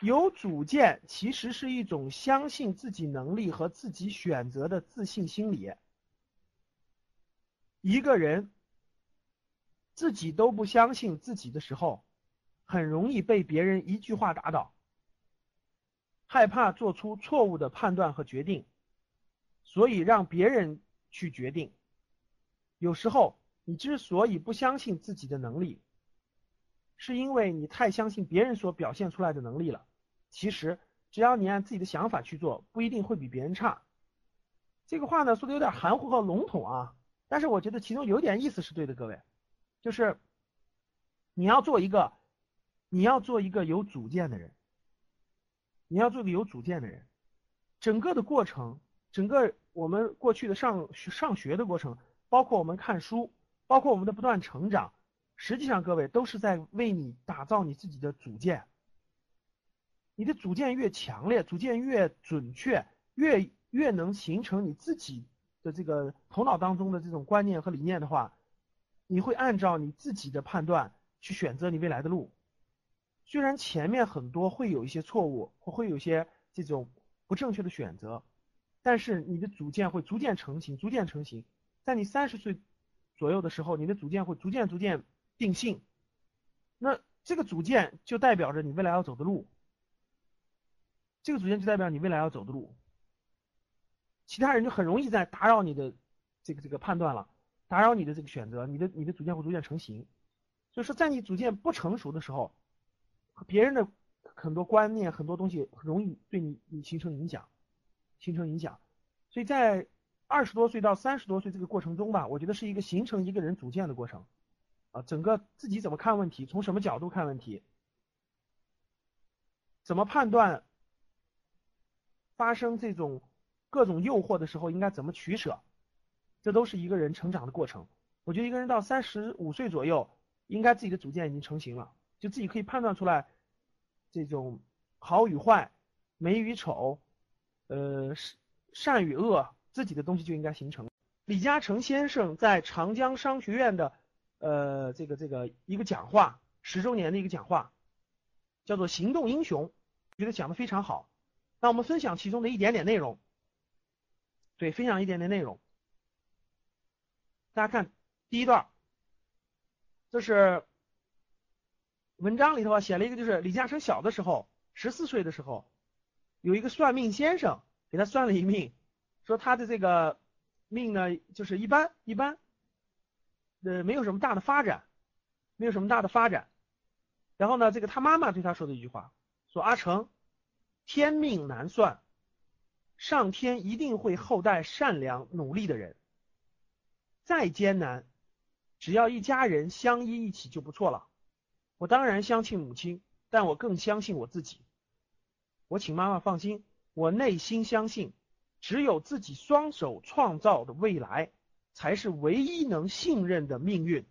有主见其实是一种相信自己能力和自己选择的自信心理。一个人自己都不相信自己的时候，很容易被别人一句话打倒，害怕做出错误的判断和决定，所以让别人去决定。有时候你之所以不相信自己的能力，是因为你太相信别人所表现出来的能力了。其实，只要你按自己的想法去做，不一定会比别人差。这个话呢说的有点含糊和笼统啊，但是我觉得其中有点意思是对的，各位，就是你要做一个，你要做一个有主见的人，你要做个有主见的人，整个的过程，整个我们过去的上上学的过程，包括我们看书，包括我们的不断成长，实际上各位都是在为你打造你自己的主见。你的主见越强烈，主见越准确，越越能形成你自己的这个头脑当中的这种观念和理念的话，你会按照你自己的判断去选择你未来的路。虽然前面很多会有一些错误，或会有一些这种不正确的选择，但是你的主见会逐渐成型，逐渐成型。在你三十岁左右的时候，你的主见会逐渐逐渐定性。那这个主见就代表着你未来要走的路。这个组件就代表你未来要走的路，其他人就很容易在打扰你的这个这个判断了，打扰你的这个选择，你的你的主见会逐渐成型。所以说，在你主见不成熟的时候，别人的很多观念、很多东西容易对你你形成影响，形成影响。所以在二十多岁到三十多岁这个过程中吧，我觉得是一个形成一个人主见的过程啊，整个自己怎么看问题，从什么角度看问题，怎么判断。发生这种各种诱惑的时候，应该怎么取舍？这都是一个人成长的过程。我觉得一个人到三十五岁左右，应该自己的主见已经成型了，就自己可以判断出来这种好与坏、美与丑，呃，善与恶，自己的东西就应该形成。李嘉诚先生在长江商学院的呃这个这个一个讲话，十周年的一个讲话，叫做“行动英雄”，觉得讲的非常好。那我们分享其中的一点点内容，对，分享一点点内容。大家看第一段，这是文章里头啊写了一个，就是李嘉诚小的时候，十四岁的时候，有一个算命先生给他算了一命，说他的这个命呢就是一般一般，呃，没有什么大的发展，没有什么大的发展。然后呢，这个他妈妈对他说的一句话，说阿成。天命难算，上天一定会厚待善良努力的人。再艰难，只要一家人相依一起就不错了。我当然相信母亲，但我更相信我自己。我请妈妈放心，我内心相信，只有自己双手创造的未来，才是唯一能信任的命运。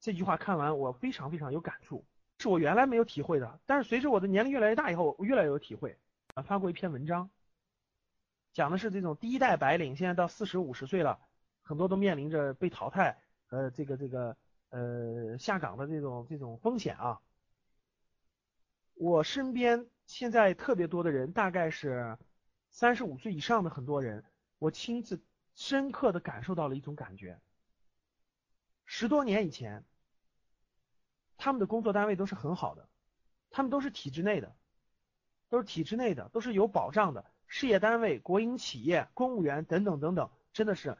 这句话看完，我非常非常有感触。是我原来没有体会的，但是随着我的年龄越来越大以后，我越来越有体会。啊，发过一篇文章，讲的是这种第一代白领，现在到四十五十岁了，很多都面临着被淘汰和这个这个呃下岗的这种这种风险啊。我身边现在特别多的人，大概是三十五岁以上的很多人，我亲自深刻的感受到了一种感觉。十多年以前。他们的工作单位都是很好的，他们都是体制内的，都是体制内的，都是有保障的事业单位、国营企业、公务员等等等等，真的是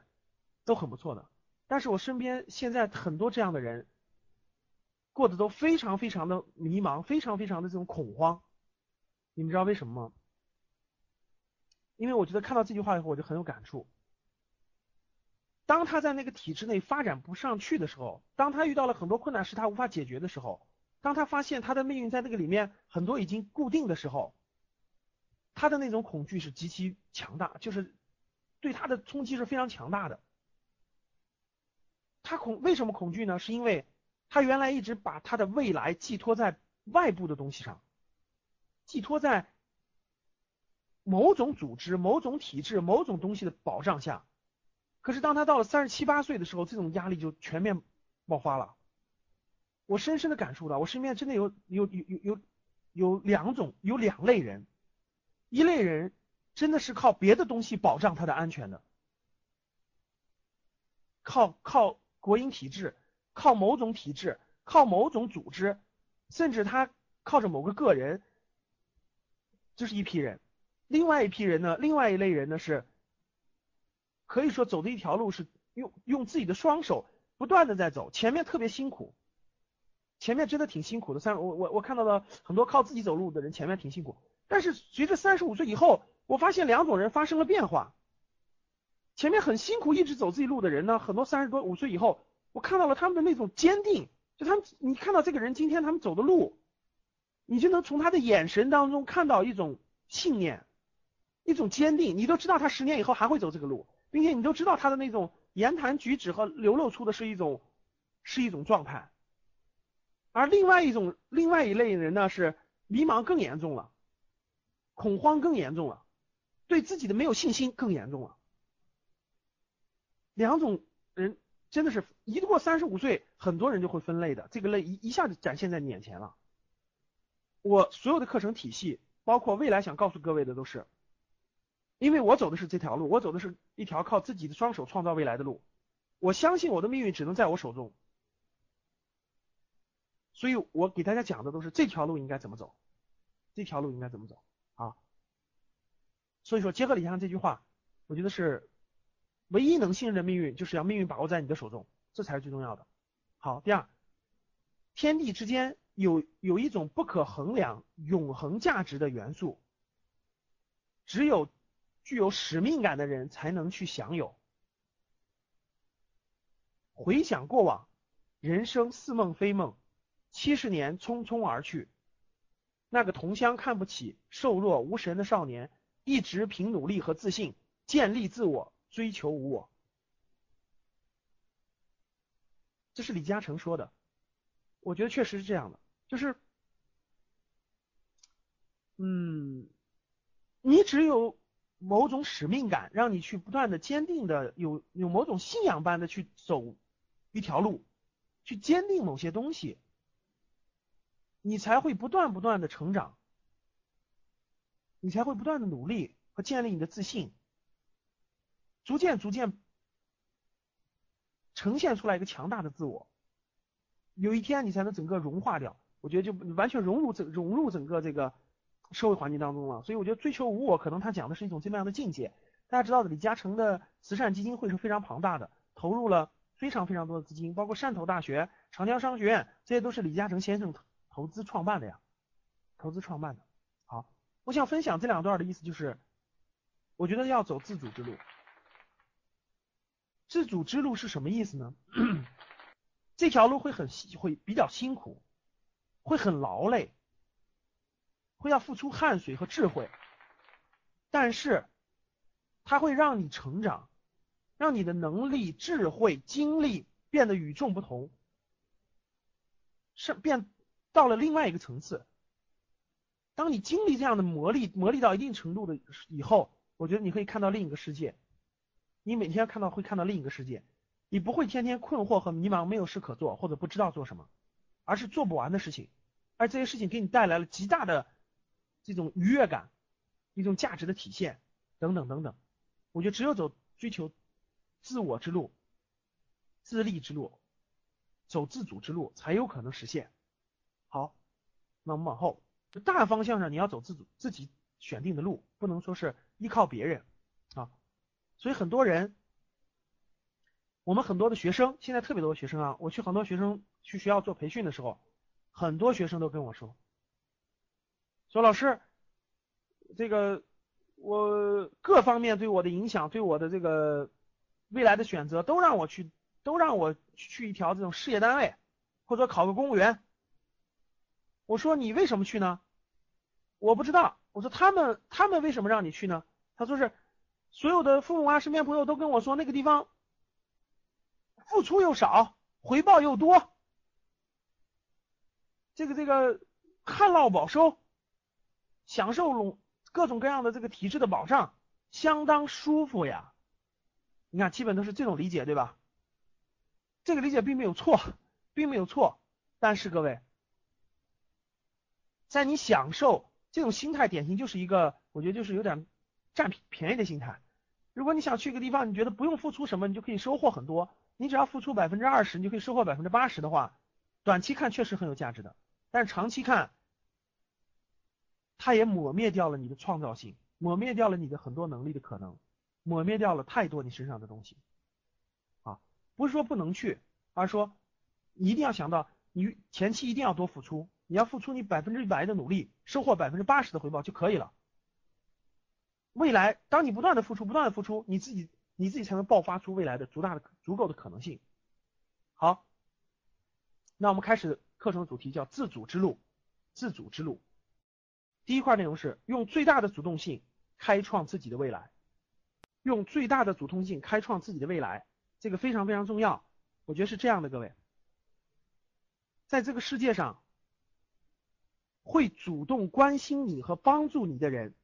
都很不错的。但是我身边现在很多这样的人，过得都非常非常的迷茫，非常非常的这种恐慌。你们知道为什么吗？因为我觉得看到这句话以后，我就很有感触。当他在那个体制内发展不上去的时候，当他遇到了很多困难是他无法解决的时候，当他发现他的命运在那个里面很多已经固定的时候，他的那种恐惧是极其强大，就是对他的冲击是非常强大的。他恐为什么恐惧呢？是因为他原来一直把他的未来寄托在外部的东西上，寄托在某种组织、某种体制、某种东西的保障下。可是当他到了三十七八岁的时候，这种压力就全面爆发了。我深深的感受到，我身边真的有有有有有有两种有两类人，一类人真的是靠别的东西保障他的安全的，靠靠国营体制，靠某种体制，靠某种组织，甚至他靠着某个个人，这是一批人。另外一批人呢，另外一类人呢是，可以说走的一条路是用用自己的双手不断的在走，前面特别辛苦。前面真的挺辛苦的，三我我我看到了很多靠自己走路的人，前面挺辛苦。但是随着三十五岁以后，我发现两种人发生了变化。前面很辛苦一直走自己路的人呢，很多三十多五岁以后，我看到了他们的那种坚定。就他们，你看到这个人今天他们走的路，你就能从他的眼神当中看到一种信念，一种坚定。你都知道他十年以后还会走这个路，并且你都知道他的那种言谈举止和流露出的是一种是一种状态。而另外一种，另外一类人呢，是迷茫更严重了，恐慌更严重了，对自己的没有信心更严重了。两种人真的是一过三十五岁，很多人就会分类的，这个类一一下子展现在你眼前了。我所有的课程体系，包括未来想告诉各位的都是，因为我走的是这条路，我走的是一条靠自己的双手创造未来的路，我相信我的命运只能在我手中。所以我给大家讲的都是这条路应该怎么走，这条路应该怎么走啊？所以说，结合李强这句话，我觉得是唯一能信任的命运，就是要命运把握在你的手中，这才是最重要的。好，第二，天地之间有有一种不可衡量、永恒价值的元素，只有具有使命感的人才能去享有。回想过往，人生似梦非梦。七十年匆匆而去，那个同乡看不起、瘦弱无神的少年，一直凭努力和自信建立自我，追求无我。这是李嘉诚说的，我觉得确实是这样的，就是，嗯，你只有某种使命感，让你去不断的、坚定的有有某种信仰般的去走一条路，去坚定某些东西。你才会不断不断的成长，你才会不断的努力和建立你的自信，逐渐逐渐呈现出来一个强大的自我。有一天你才能整个融化掉，我觉得就完全融入整融入整个这个社会环境当中了。所以我觉得追求无我，可能他讲的是一种这么样的境界。大家知道的，李嘉诚的慈善基金会是非常庞大的，投入了非常非常多的资金，包括汕头大学、长江商学院，这些都是李嘉诚先生。投资创办的呀，投资创办的。好，我想分享这两段的意思就是，我觉得要走自主之路。自主之路是什么意思呢？这条路会很会比较辛苦，会很劳累，会要付出汗水和智慧，但是它会让你成长，让你的能力、智慧、精力变得与众不同，是变。到了另外一个层次，当你经历这样的磨砺，磨砺到一定程度的以后，我觉得你可以看到另一个世界。你每天看到会看到另一个世界，你不会天天困惑和迷茫，没有事可做或者不知道做什么，而是做不完的事情，而这些事情给你带来了极大的这种愉悦感，一种价值的体现等等等等。我觉得只有走追求自我之路、自立之路、走自主之路，才有可能实现。好，那我们往后，大方向上你要走自主自己选定的路，不能说是依靠别人啊。所以很多人，我们很多的学生，现在特别多学生啊，我去很多学生去学校做培训的时候，很多学生都跟我说，说老师，这个我各方面对我的影响，对我的这个未来的选择，都让我去，都让我去一条这种事业单位，或者考个公务员。我说你为什么去呢？我不知道。我说他们他们为什么让你去呢？他说是所有的父母啊、身边朋友都跟我说那个地方付出又少，回报又多，这个这个旱涝保收，享受龙各种各样的这个体制的保障，相当舒服呀。你看，基本都是这种理解，对吧？这个理解并没有错，并没有错。但是各位，在你享受这种心态，典型就是一个，我觉得就是有点占便宜的心态。如果你想去一个地方，你觉得不用付出什么，你就可以收获很多。你只要付出百分之二十，你就可以收获百分之八十的话，短期看确实很有价值的。但是长期看，它也抹灭掉了你的创造性，抹灭掉了你的很多能力的可能。抹灭掉了太多你身上的东西，啊，不是说不能去，而是说你一定要想到，你前期一定要多付出，你要付出你百分之一百的努力，收获百分之八十的回报就可以了。未来，当你不断的付出，不断的付出，你自己你自己才能爆发出未来的足大的足够的可能性。好，那我们开始课程主题叫自主之路，自主之路。第一块内容是用最大的主动性开创自己的未来。用最大的主动性开创自己的未来，这个非常非常重要。我觉得是这样的，各位，在这个世界上，会主动关心你和帮助你的人，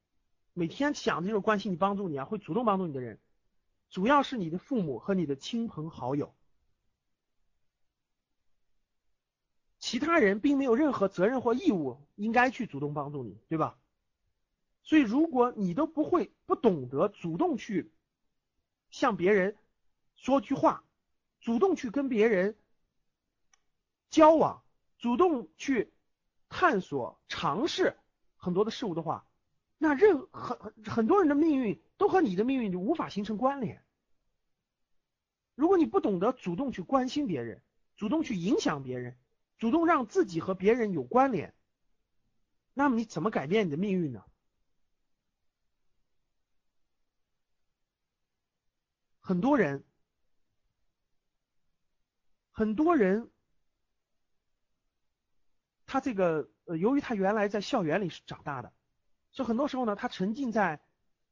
每天想着就是关心你、帮助你啊，会主动帮助你的人，主要是你的父母和你的亲朋好友，其他人并没有任何责任或义务应该去主动帮助你，对吧？所以，如果你都不会、不懂得主动去向别人说句话，主动去跟别人交往，主动去探索、尝试很多的事物的话，那任很很很多人的命运都和你的命运就无法形成关联。如果你不懂得主动去关心别人，主动去影响别人，主动让自己和别人有关联，那么你怎么改变你的命运呢？很多人，很多人，他这个呃，由于他原来在校园里是长大的，所以很多时候呢，他沉浸在，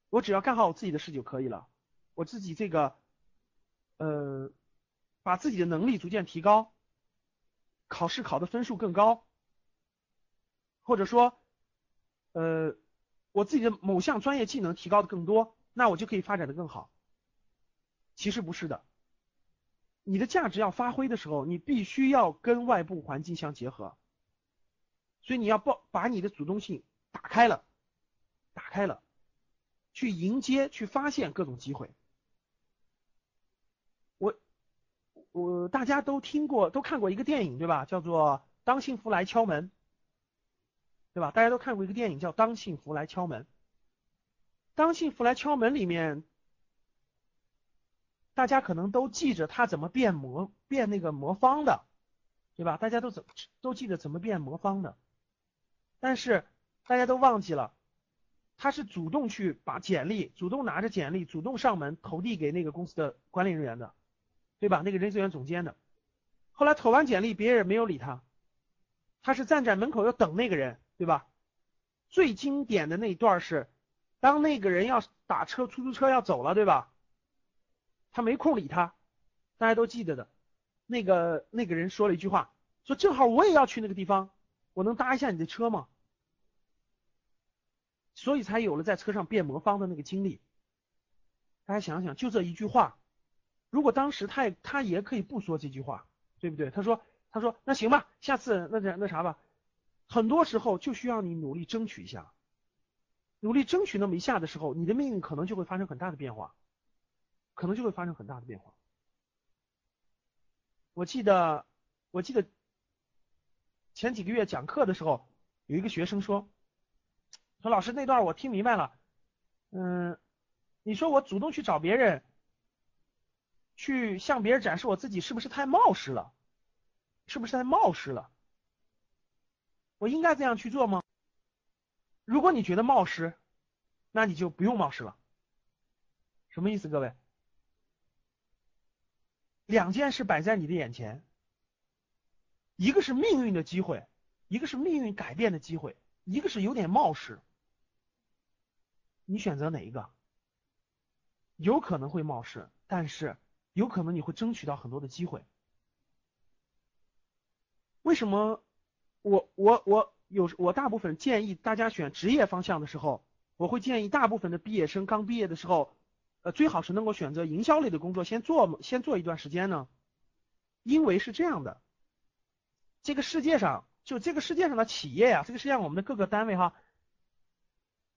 我只要干好我自己的事就可以了，我自己这个，呃，把自己的能力逐渐提高，考试考的分数更高，或者说，呃，我自己的某项专业技能提高的更多，那我就可以发展的更好。其实不是的，你的价值要发挥的时候，你必须要跟外部环境相结合，所以你要把把你的主动性打开了，打开了，去迎接、去发现各种机会。我我大家都听过、都看过一个电影对吧？叫做《当幸福来敲门》，对吧？大家都看过一个电影叫《当幸福来敲门》，《当幸福来敲门》里面。大家可能都记着他怎么变魔变那个魔方的，对吧？大家都怎都记得怎么变魔方的，但是大家都忘记了，他是主动去把简历，主动拿着简历，主动上门投递给那个公司的管理人员的，对吧？那个人资源总监的。后来投完简历，别人没有理他，他是站在门口要等那个人，对吧？最经典的那一段是，当那个人要打车出租车要走了，对吧？他没空理他，大家都记得的，那个那个人说了一句话，说正好我也要去那个地方，我能搭一下你的车吗？所以才有了在车上变魔方的那个经历。大家想想，就这一句话，如果当时他也他也可以不说这句话，对不对？他说他说那行吧，下次那那那啥吧。很多时候就需要你努力争取一下，努力争取那么一下的时候，你的命运可能就会发生很大的变化。可能就会发生很大的变化。我记得，我记得前几个月讲课的时候，有一个学生说：“说老师那段我听明白了，嗯，你说我主动去找别人，去向别人展示我自己，是不是太冒失了？是不是太冒失了？我应该这样去做吗？如果你觉得冒失，那你就不用冒失了。什么意思，各位？”两件事摆在你的眼前，一个是命运的机会，一个是命运改变的机会，一个是有点冒失。你选择哪一个？有可能会冒失，但是有可能你会争取到很多的机会。为什么我我我有我大部分建议大家选职业方向的时候，我会建议大部分的毕业生刚毕业的时候，呃，最好是能够选择营销类的工作，先做先做一段时间呢？因为是这样的，这个世界上就这个世界上的企业呀，这个世界上我们的各个单位哈，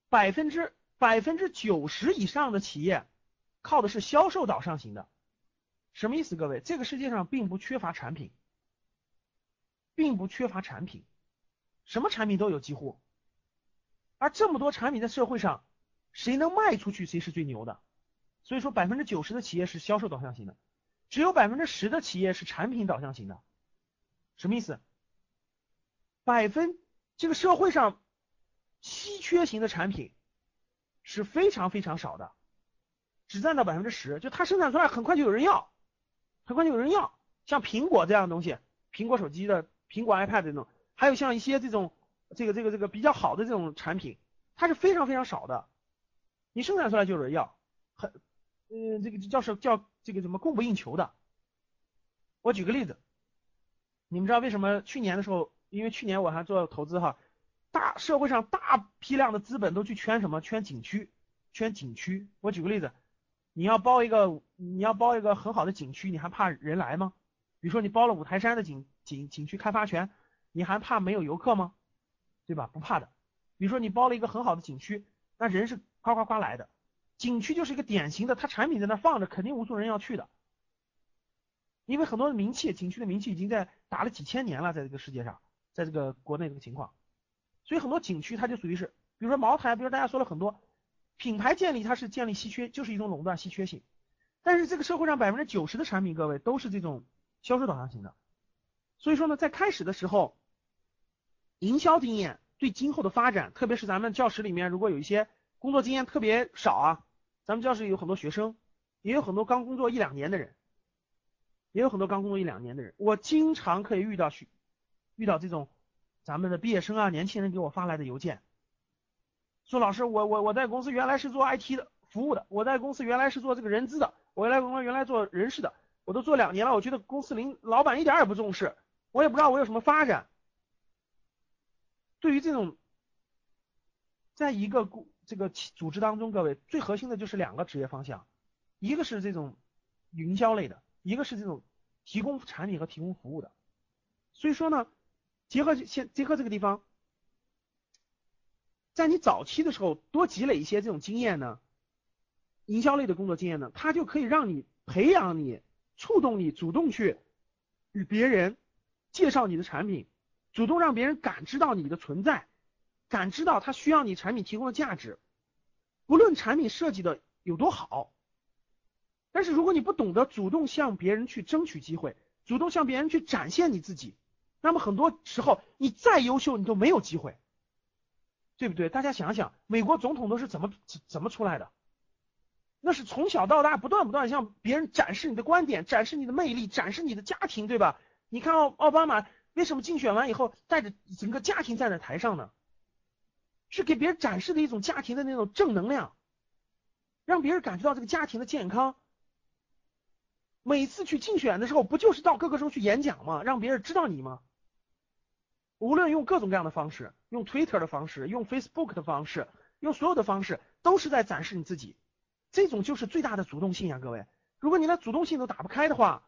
百分之百分之九十以上的企业靠的是销售导向型的，什么意思？各位，这个世界上并不缺乏产品。并不缺乏产品，什么产品都有几乎，而这么多产品在社会上，谁能卖出去谁是最牛的。所以说百分之九十的企业是销售导向型的，只有百分之十的企业是产品导向型的。什么意思？百分这个社会上稀缺型的产品是非常非常少的，只占到百分之十，就它生产出来很快就有人要，很快就有人要，像苹果这样的东西，苹果手机的。苹果 iPad 这种，还有像一些这种这个这个这个比较好的这种产品，它是非常非常少的，你生产出来就有人要，很，嗯，这个叫是叫这个什么供不应求的。我举个例子，你们知道为什么去年的时候，因为去年我还做投资哈，大社会上大批量的资本都去圈什么圈景区，圈景区。我举个例子，你要包一个你要包一个很好的景区，你还怕人来吗？比如说你包了五台山的景。景景区开发权，你还怕没有游客吗？对吧？不怕的。比如说你包了一个很好的景区，那人是夸夸夸来的。景区就是一个典型的，它产品在那放着，肯定无数人要去的。因为很多的名气，景区的名气已经在打了几千年了，在这个世界上，在这个国内这个情况，所以很多景区它就属于是，比如说茅台，比如大家说了很多品牌建立，它是建立稀缺，就是一种垄断稀缺性。但是这个社会上百分之九十的产品，各位都是这种销售导向型的。所以说呢，在开始的时候，营销经验对今后的发展，特别是咱们教室里面如果有一些工作经验特别少啊，咱们教室有很多学生，也有很多刚工作一两年的人，也有很多刚工作一两年的人，我经常可以遇到去遇到这种咱们的毕业生啊，年轻人给我发来的邮件，说老师，我我我在公司原来是做 IT 的服务的，我在公司原来是做这个人资的，我原来原来做人事的，我都做两年了，我觉得公司领老板一点也不重视。我也不知道我有什么发展。对于这种，在一个这个组织当中，各位最核心的就是两个职业方向，一个是这种营销类的，一个是这种提供产品和提供服务的。所以说呢，结合现结合这个地方，在你早期的时候多积累一些这种经验呢，营销类的工作经验呢，它就可以让你培养你、触动你、主动去与别人。介绍你的产品，主动让别人感知到你的存在，感知到他需要你产品提供的价值，不论产品设计的有多好，但是如果你不懂得主动向别人去争取机会，主动向别人去展现你自己，那么很多时候你再优秀你都没有机会，对不对？大家想想，美国总统都是怎么怎么出来的？那是从小到大不断不断向别人展示你的观点，展示你的魅力，展示你的家庭，对吧？你看奥奥巴马为什么竞选完以后带着整个家庭站在台上呢？是给别人展示的一种家庭的那种正能量，让别人感觉到这个家庭的健康。每次去竞选的时候，不就是到各个州去演讲吗？让别人知道你吗？无论用各种各样的方式，用 Twitter 的方式，用 Facebook 的方式，用所有的方式，都是在展示你自己。这种就是最大的主动性呀，各位。如果你连主动性都打不开的话，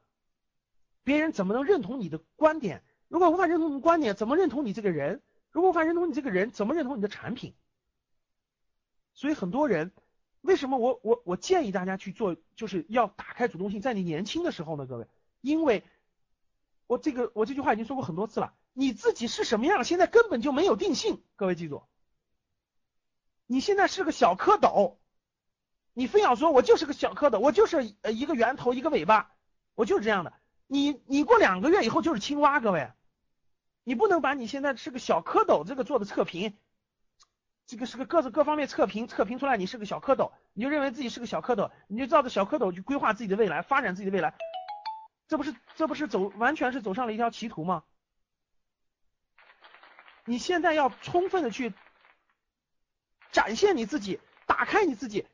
别人怎么能认同你的观点？如果无法认同你的观点，怎么认同你这个人？如果无法认同你这个人，怎么认同你的产品？所以很多人，为什么我我我建议大家去做，就是要打开主动性，在你年轻的时候呢，各位，因为我这个我这句话已经说过很多次了，你自己是什么样，现在根本就没有定性。各位记住，你现在是个小蝌蚪，你非要说我就是个小蝌蚪，我就是呃一个圆头一个尾巴，我就是这样的。你你过两个月以后就是青蛙，各位，你不能把你现在是个小蝌蚪这个做的测评，这个是个各自各方面测评测评出来你是个小蝌蚪，你就认为自己是个小蝌蚪，你就照着小蝌蚪去规划自己的未来，发展自己的未来，这不是这不是走完全是走上了一条歧途吗？你现在要充分的去展现你自己，打开你自己。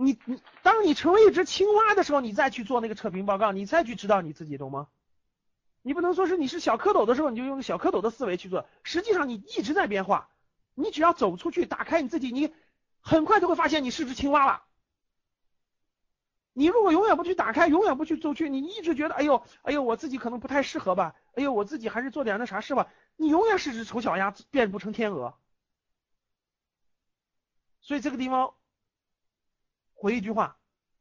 你你，当你成为一只青蛙的时候，你再去做那个测评报告，你再去知道你自己，懂吗？你不能说是你是小蝌蚪的时候，你就用小蝌蚪的思维去做。实际上你一直在变化，你只要走出去，打开你自己，你很快就会发现你是只青蛙了。你如果永远不去打开，永远不去走去，你一直觉得，哎呦，哎呦，我自己可能不太适合吧，哎呦，我自己还是做点那啥事吧，你永远是只丑小鸭，变不成天鹅。所以这个地方。回一句话，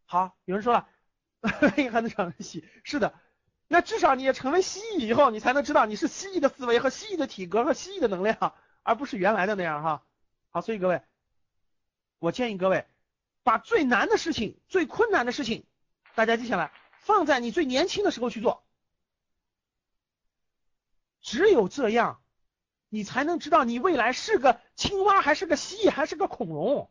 好，有人说了，还能长成蜥，是的，那至少你也成为蜥蜴以后，你才能知道你是蜥蜴的思维和蜥蜴的体格和蜥蜴的能量，而不是原来的那样哈。好，所以各位，我建议各位把最难的事情、最困难的事情，大家记下来，放在你最年轻的时候去做，只有这样，你才能知道你未来是个青蛙还是个蜥蜴还是个恐龙。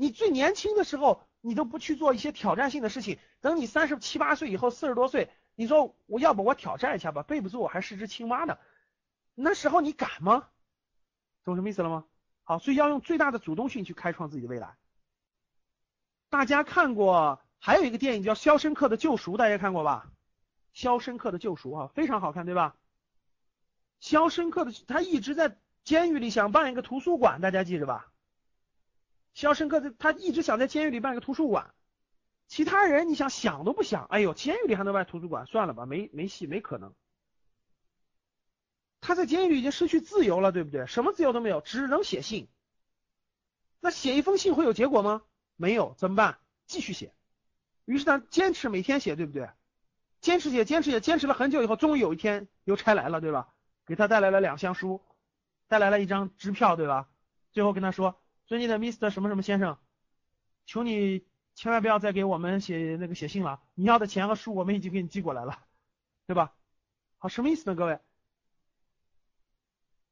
你最年轻的时候，你都不去做一些挑战性的事情。等你三十七八岁以后，四十多岁，你说我要不我挑战一下吧？背不住我还是只青蛙呢。那时候你敢吗？懂什么意思了吗？好，所以要用最大的主动性去开创自己的未来。大家看过还有一个电影叫《肖申克的救赎》，大家看过吧？《肖申克的救赎》啊，非常好看，对吧？肖申克的他一直在监狱里想办一个图书馆，大家记着吧？肖申克他一直想在监狱里办个图书馆，其他人你想想都不想，哎呦，监狱里还能办图书馆？算了吧，没没戏，没可能。他在监狱里已经失去自由了，对不对？什么自由都没有，只能写信。那写一封信会有结果吗？没有，怎么办？继续写。于是他坚持每天写，对不对？坚持写，坚持写，坚持了很久以后，终于有一天邮差来了，对吧？给他带来了两箱书，带来了一张支票，对吧？最后跟他说。尊敬的 Mr 什么什么先生，求你千万不要再给我们写那个写信了，你要的钱和书我们已经给你寄过来了，对吧？好，什么意思呢？各位，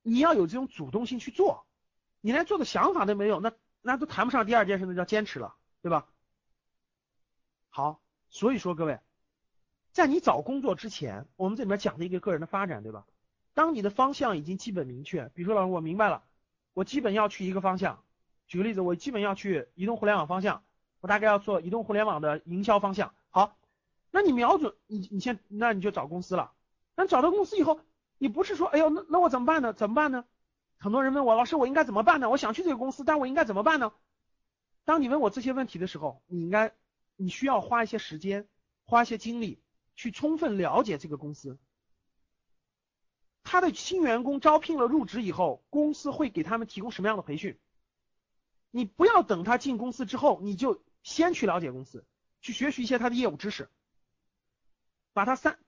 你要有这种主动性去做，你连做的想法都没有，那那都谈不上第二件事，那叫坚持了，对吧？好，所以说各位，在你找工作之前，我们这里面讲的一个个人的发展，对吧？当你的方向已经基本明确，比如说老师我明白了，我基本要去一个方向。举个例子，我基本要去移动互联网方向，我大概要做移动互联网的营销方向。好，那你瞄准你，你先，那你就找公司了。那找到公司以后，你不是说，哎呦，那那我怎么办呢？怎么办呢？很多人问我，老师，我应该怎么办呢？我想去这个公司，但我应该怎么办呢？当你问我这些问题的时候，你应该，你需要花一些时间，花一些精力，去充分了解这个公司。他的新员工招聘了入职以后，公司会给他们提供什么样的培训？你不要等他进公司之后，你就先去了解公司，去学习一些他的业务知识，把他三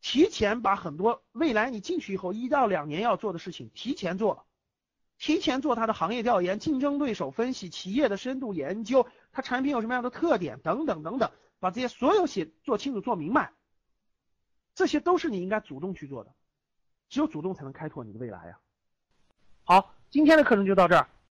提前把很多未来你进去以后一到两年要做的事情提前做了，提前做他的行业调研、竞争对手分析、企业的深度研究，他产品有什么样的特点等等等等，把这些所有写做清楚、做明白，这些都是你应该主动去做的，只有主动才能开拓你的未来呀。好，今天的课程就到这儿。